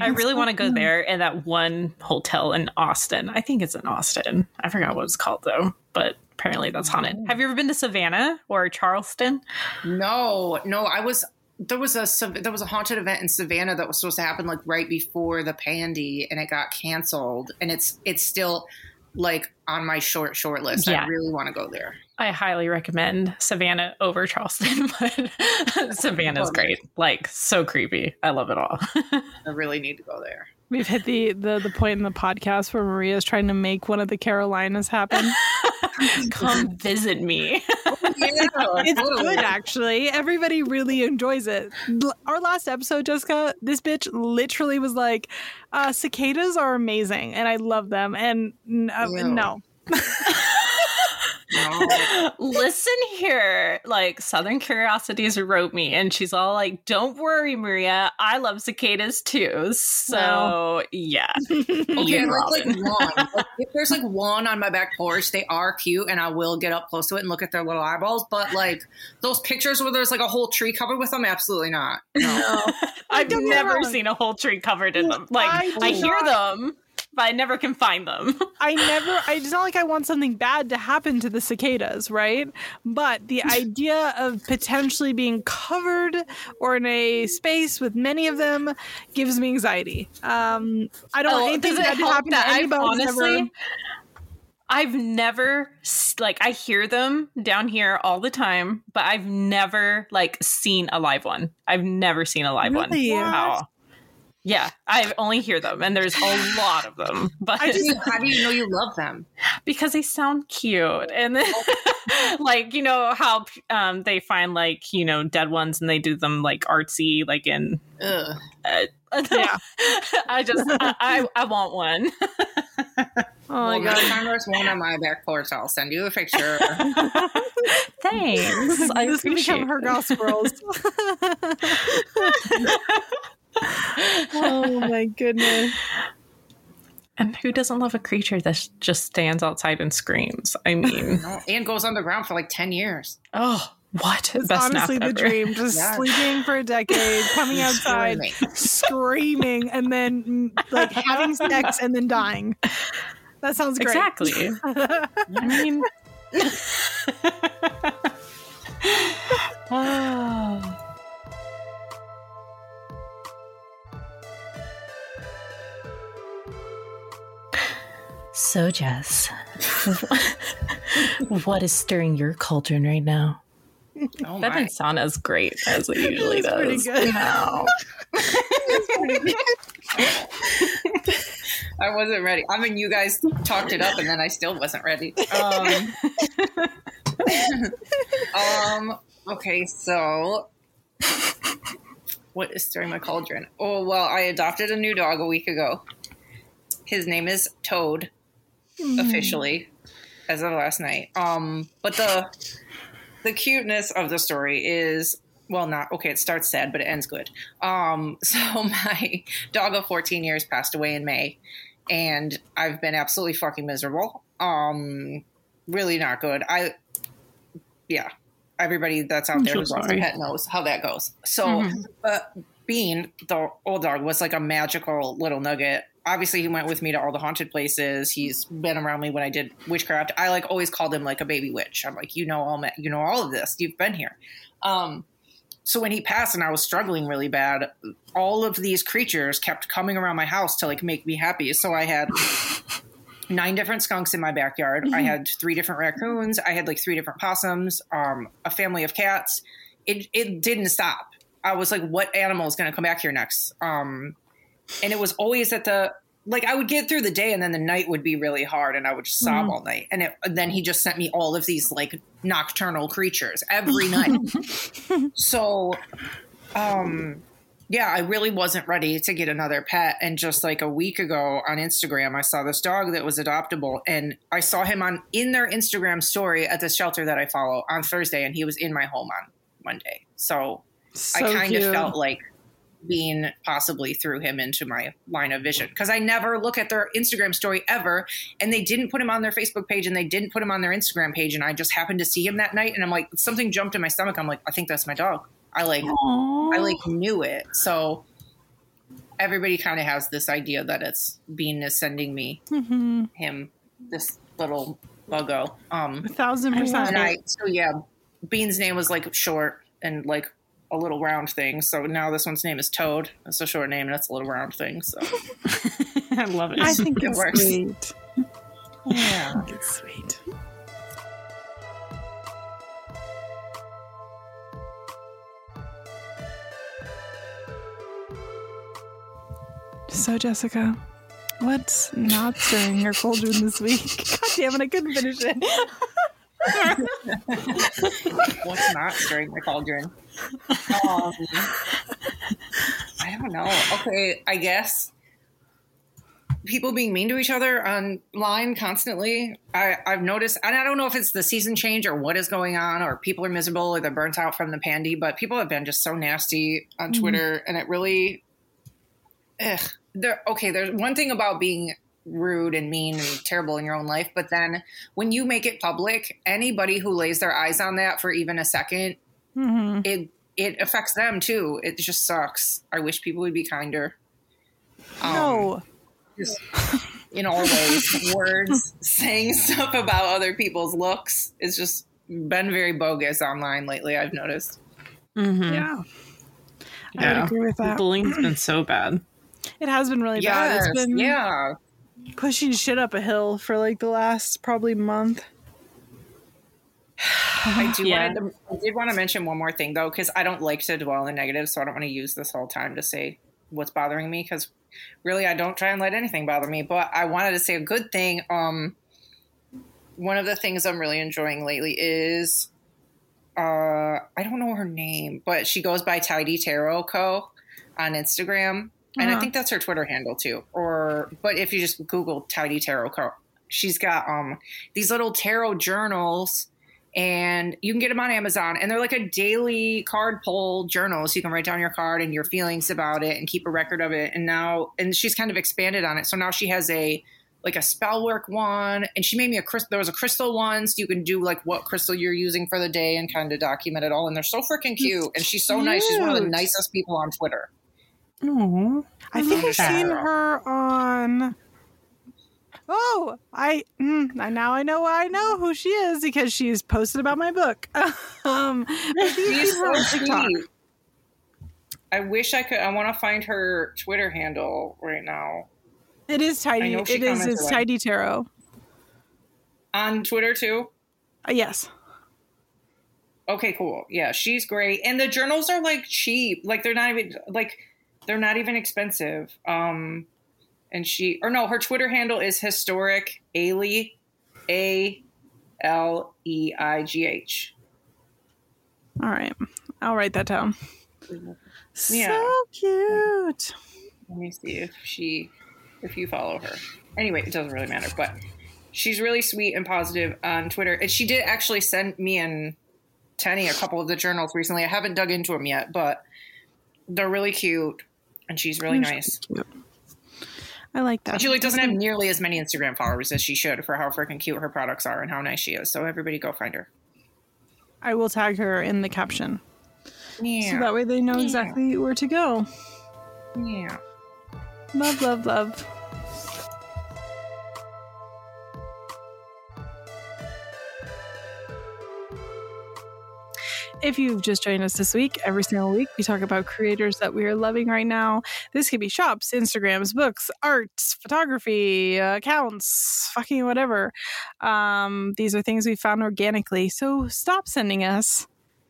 I really want to go there in that one hotel in Austin. I think it's in Austin. I forgot what it's called though, but apparently that's haunted. Oh. Have you ever been to Savannah or Charleston? no, no, I was there was a there was a haunted event in Savannah that was supposed to happen like right before the Pandy, and it got canceled. And it's it's still like on my short short list. Yeah. I really want to go there. I highly recommend Savannah over Charleston, [LAUGHS] but Savannah's great. Like so creepy. I love it all. [LAUGHS] I really need to go there. We've hit the, the the point in the podcast where Maria is trying to make one of the Carolinas happen. [LAUGHS] Come visit me. [LAUGHS] It's good, actually. Everybody really enjoys it. Our last episode, Jessica, this bitch literally was like, uh, "Cicadas are amazing, and I love them." And uh, no, [LAUGHS] No. [LAUGHS] Listen here. Like Southern Curiosities wrote me and she's all like, Don't worry, Maria. I love cicadas too. So yeah. [LAUGHS] Okay, like, like. [LAUGHS] Like, if there's like one on my back porch, they are cute, and I will get up close to it and look at their little eyeballs. But like those pictures where there's like a whole tree covered with them, absolutely not. No. I've never seen a whole tree covered in them. Like I I, hear them, but I never can find them. [LAUGHS] I never. I, it's not like I want something bad to happen to the cicadas, right? But the [LAUGHS] idea of potentially being covered or in a space with many of them gives me anxiety. Um, I don't want anything Oh, does it bad to happen to anybody. honestly ever. I've never like I hear them down here all the time, but I've never like seen a live one. I've never seen a live Really? one. Wow. Yeah, I only hear them, and there's a lot of them. [LAUGHS] But I just- How do you know you love them? because they sound cute, and then [LAUGHS] like you know how um they find like you know dead ones, and they do them like artsy, like in Ugh. uh, Yeah. [LAUGHS] I just I, I I want one. Oh my well, next god. time there's one on my back porch, I'll send you a picture. Thanks. I this can appreciate become her it. gospels. Oh my goodness. And who doesn't love a creature that just stands outside and screams? I mean, [LAUGHS] and goes underground for like ten years. oh, what? It's Best honestly the ever. dream. Just Yeah. sleeping for a decade, coming [LAUGHS] outside, Screaming. screaming, and then mm, like having sex and then dying. That sounds great. Exactly. [LAUGHS] I mean, oh. So, Jess, [LAUGHS] what is stirring your cauldron right now? Oh That my. didn't sound as great as it usually It's does. pretty good. No. [LAUGHS] I wasn't ready. I mean, you guys talked it up, and then I still wasn't ready. Um, [LAUGHS] um. Okay, so what is stirring my cauldron? Oh well, I adopted a new dog a week ago. His name is Toad, officially, as of last night. Um, but the the cuteness of the story is well not okay it starts sad but it ends good. Um [LAUGHS] so my dog of 14 years passed away in may and i've been absolutely fucking miserable. Um really not good. I yeah everybody that's out I'm there so who's lost a pet knows how that goes. So Mhm. uh, bean the old dog was like a magical little nugget obviously he went with me to all the haunted places. He's been around me when i did witchcraft. I like always called him like a baby witch. I'm like you know all you know all of this. You've been here. Um so when he passed and i was struggling really bad all of these creatures kept coming around my house to like make me happy. So i had [LAUGHS] nine different skunks in my backyard. I had three different raccoons. I had like three different possums um a family of cats. It it didn't stop. I was like what animal is going to come back here next? Um and it was always at the like I would get through the day and then the night would be really hard and I would just sob Mhm. all night. And it, then he just sent me all of these like nocturnal creatures every night. [LAUGHS] so, um, yeah, I really wasn't ready to get another pet. And just like a week ago on Instagram, I saw this dog that was adoptable, and I saw him on in their Instagram story at the shelter that I follow on Thursday, and he was in my home on Monday. So So I kind of felt like being possibly threw him into my line of vision because I never look at their Instagram story ever, and they didn't put him on their Facebook page and they didn't put him on their Instagram page, and I just happened to see him that night, and I'm like, something jumped in my stomach. I'm like, I think that's my dog. I like, I like knew it. So everybody kind of has this idea that it's Bean is sending me Mhm. him this little buggo. Um, a thousand percent. and I so yeah, Bean's name was like short and like a little round thing. So now this one's name is Toad. It's a short name and it's a little round thing. So [LAUGHS] I love it. I think It works. great. Yeah. It's sweet. So, Jessica, what's not stirring your cauldron this week? [LAUGHS] God damn it, I couldn't finish it. [LAUGHS] What's not stirring the cauldron? Um, I don't know. Okay, I guess people being mean to each other online constantly. I, I've noticed, and I don't know if it's the season change or what is going on, or people are miserable or they're burnt out from the pandy, but people have been just so nasty on Mhm. Twitter, and it really, ugh. There, okay, there's one thing about being rude and mean and terrible in your own life, but then when you make it public, anybody who lays their eyes on that for even a second, hmm it it affects them too. It just sucks. I wish people would be kinder. Um, no. just in all ways, words, saying [LAUGHS] stuff about other people's looks is just been very bogus online lately. I've noticed. Mm-hmm. Yeah. I Yeah. would agree with that. Bullying's been so bad. It has been really bad. It's been yeah. Pushing shit up a hill for like the last probably month. [SIGHS] I do Yeah. wanted to, I did want to mention one more thing though, because I don't like to dwell in the negative, so I don't want to use this whole time to say what's bothering me, because really I don't try and let anything bother me. But I wanted to say a good thing. Um, one of the things I'm really enjoying lately is uh, I don't know her name, but she goes by Tidy Tarot Co. on Instagram, and I Uh-huh. think that's her Twitter handle too. Or, but if you just Google Tidy Tarot Co. She's got um these little tarot journals and you can get them on Amazon. And they're like a daily card pull journal, so you can write down your card and your feelings about it and keep a record of it. And now, and she's kind of expanded on it. So now she has a like a spell work one, and she made me a crystal. There was a crystal one, so you can do like what crystal you're using for the day and kind of document it all. And they're so freaking cute, and she's so nice. She's one of the nicest people on Twitter. Oh, I think I've that. seen her on. Oh, I mm, I- now I know I know who she is because she's posted about my book. [LAUGHS] um, I think I've She's so TikTok. sweet. I wish I could. I want to find her Twitter handle right now It is tidy. It is. It's tidy tarot. on Twitter too. Uh, yes. Okay, cool. Yeah, she's great. And the journals are like cheap. Like they're not even like they're not even expensive. Um and she or no, her Twitter handle is historic Ailey A L E I G H. All right, I'll write that down. Yeah. So cute. Let me see if she if you follow her. Anyway, it doesn't really matter, but she's really sweet and positive on Twitter. And she did actually send me and Tenney a couple of the journals recently. I haven't dug into them yet, but they're really cute and she's really nice. Cute. I like that. And she like doesn't have nearly as many Instagram followers as she should for how freaking cute her products are and how nice she is. So everybody go find her. I will tag her in the caption Yeah. so that way they know Yeah. exactly where to go. yeah. Love, love, love. If you've just joined us this week, every single week we talk about creators that we are loving right now. This could be shops, Instagrams, books, arts, photography, accounts, fucking whatever. Um, these are things we found organically. So stop sending us.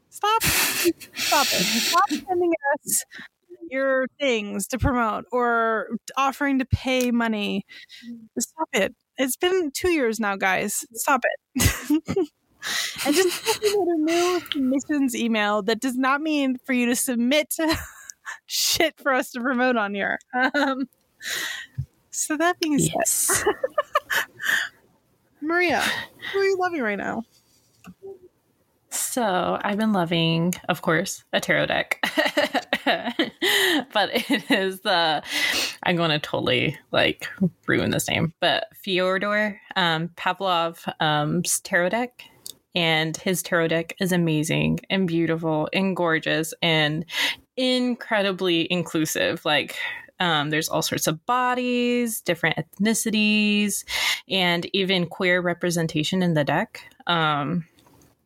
Stop. stop it. Stop sending us your things to promote or offering to pay money. Stop it. It's been two years now, guys. Stop it. [LAUGHS] and just a new submissions email that does not mean for you to submit [LAUGHS] shit for us to promote on here. Um, so that being said, Yes. [LAUGHS] Maria, who are you loving right now? So I've been loving, of course, a tarot deck. [LAUGHS] but it is the I'm going to totally like ruin this name, but Fyodor um, Pavlov um's tarot deck. And his tarot deck is amazing and beautiful and gorgeous and incredibly inclusive. Like, um, there's all sorts of bodies, different ethnicities, and even queer representation in the deck. Um,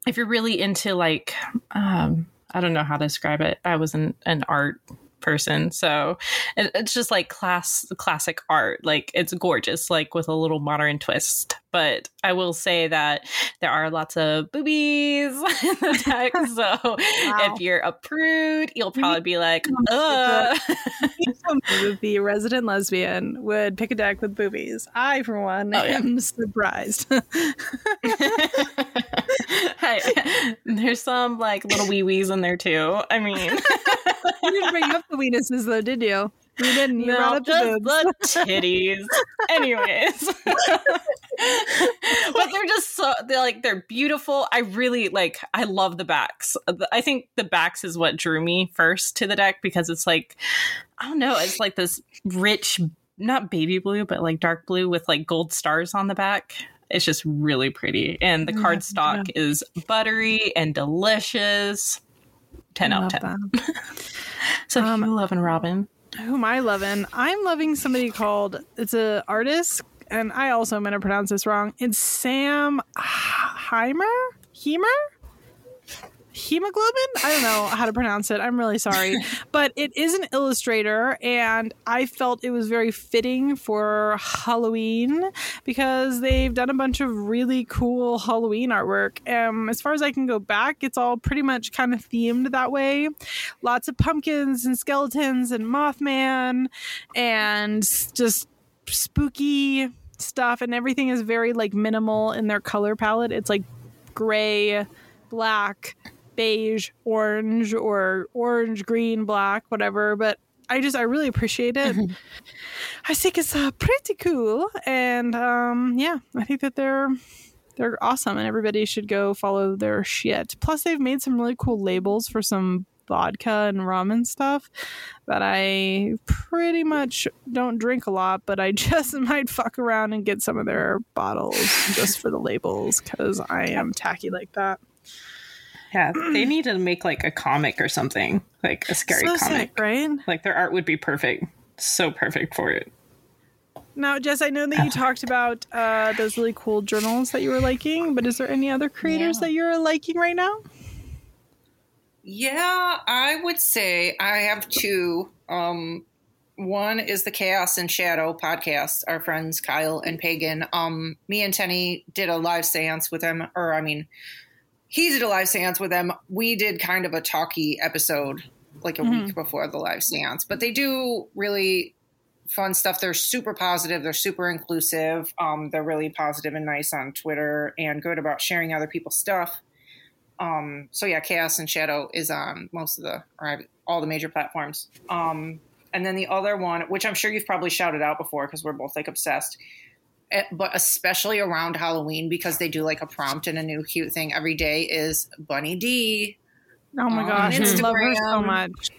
if you're really into like um i don't know how to describe it i was an, an art person. So it, it's just like class classic art. Like it's gorgeous, like with a little modern twist. But I will say that there are lots of boobies [LAUGHS] in the deck. [LAUGHS] So wow. if you're a prude, you'll probably be like, Ugh. [LAUGHS] the resident lesbian would pick a deck with boobies. I, for one, oh, am yeah. surprised. hey, there's some like little wee wees in there too. I mean, you didn't bring up weenuses though, did you? You didn't. You no, brought up just the, the titties. [LAUGHS] Anyways, [LAUGHS] but they're just so they're like they're beautiful. I really like. I love the backs. I think the backs is what drew me first to the deck because it's like I don't know. It's like this rich, not baby blue, but like dark blue with like gold stars on the back. It's just really pretty, and the mm-hmm. card stock yeah. is buttery and delicious. Ten out of ten. [LAUGHS] so, um, you love and Robin? Who am I loving? I'm loving somebody called it's a artist, and I also am gonna pronounce this wrong. It's Sam Heimer. Hemer? Hemoglobin? I don't know how to pronounce it. I'm really sorry. [LAUGHS] But it is an illustrator and i felt it was very fitting for halloween because they've done a bunch of really cool halloween artwork. Um, as far as i can go back it's all pretty much kind of themed that way. Lots of pumpkins and skeletons and mothman and just spooky stuff and everything is very like minimal in their color palette. It's like gray black beige, orange, or orange, green, black, whatever. But I just I really appreciate it. [LAUGHS] I think it's uh, pretty cool, and um, yeah, I think that they're they're awesome, and everybody should go follow their shit. Plus, they've made some really cool labels for some vodka and rum and stuff that I pretty much don't drink a lot, but I [LAUGHS] just might fuck around and get some of their bottles just for the labels because I am tacky like that. Yeah, they need to make like a comic or something, like a scary so comic, sick, right? Like their art would be perfect, so perfect for it. Now, Jess, I know that you talked about uh, those really cool journals that you were liking, but is there any other creators yeah. that you're liking right now? Yeah, I would say I have two. Um, one is the Chaos and Shadow podcast. Our friends Kyle and Pagan. Um, me and Tenney did a live seance with them, or I mean, he did a live seance with them. We did kind of a talky episode like a mm-hmm. week before the live seance, but they do really fun stuff. They're super positive. They're super inclusive. Um, they're really positive and nice on Twitter and good about sharing other people's stuff. Um, so yeah, Chaos and Shadow is on most of the or all the major platforms. Um, and then the other one, which I'm sure you've probably shouted out before because we're both like obsessed, Eh, but especially around Halloween because they do like a prompt and a new cute thing every day is Bunny D. Oh my gosh, I love her so much.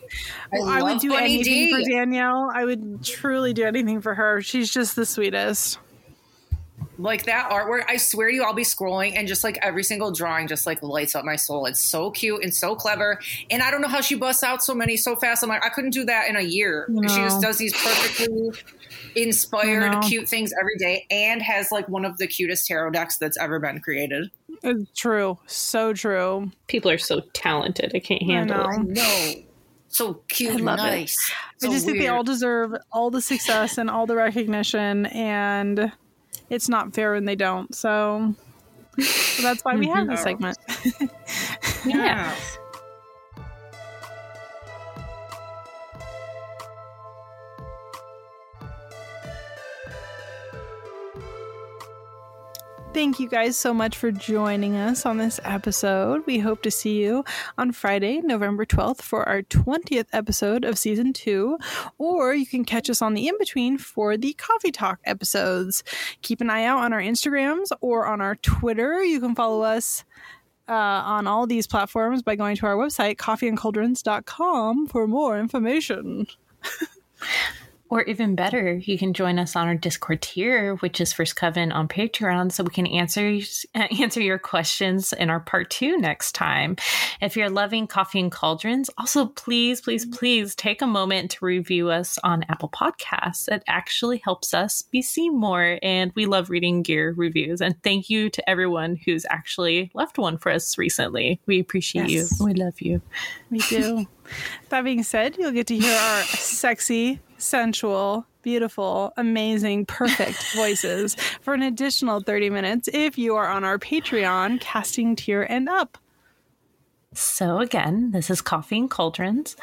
I, I would do Bunny anything D. for Danielle. I would truly do anything for her. She's just the sweetest. Like that artwork, I swear to you, I'll be scrolling and just like every single drawing just like lights up my soul. It's so cute and so clever. And I don't know how she busts out so many so fast. I'm like, I couldn't do that in a year. No. She just does these perfectly inspired cute things every day and has like one of the cutest tarot decks that's ever been created. It's true. So true. People are so talented. I can't handle I it. No. So cute I love nice. It. So I just weird. think they all deserve all the success and all the recognition and it's not fair when they don't. So, so that's why we have this [LAUGHS] segment. yeah. [LAUGHS] Thank you guys so much for joining us on this episode. We hope to see you on Friday, November 12th for our 20th episode of season two, or you can catch us on the in between for the coffee talk episodes. Keep an eye out on our Instagrams or on our Twitter. You can follow us uh, on all these platforms by going to our website, coffeeandcauldrons.com, for more information. [LAUGHS] Or even better, you can join us on our Discord tier, which is First Coven on Patreon, so we can answer [LAUGHS] answer your questions in our part two next time. If you're loving Coffee and Cauldrons, also please, please, mm-hmm. please take a moment to review us on Apple Podcasts. It actually helps us be seen more, and we love reading gear reviews. And thank you to everyone who's actually left one for us recently. We appreciate Yes. you. We love you. We do. [LAUGHS] that being said, you'll get to hear our [LAUGHS] sexy, sensual, beautiful, amazing, perfect [LAUGHS] voices for an additional 30 minutes if you are on our Patreon casting tier and up So again, this is Coffee and Cauldrons.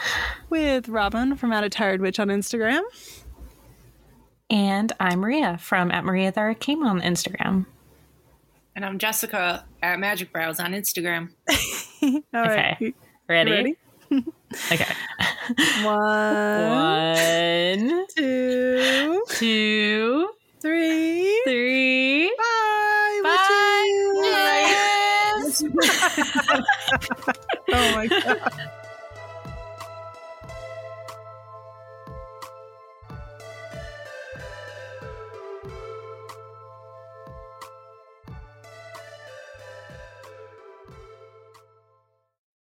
with Robin from At a Tired Witch on Instagram. And I'm Maria from at Maria the Arcane on Instagram. And I'm Jessica at Magick Brows on Instagram. [LAUGHS] All right. Okay. Ready? Ready? Okay. One, One, two, two, three. three. Bye. Bye. Yes. [LAUGHS] Oh my god.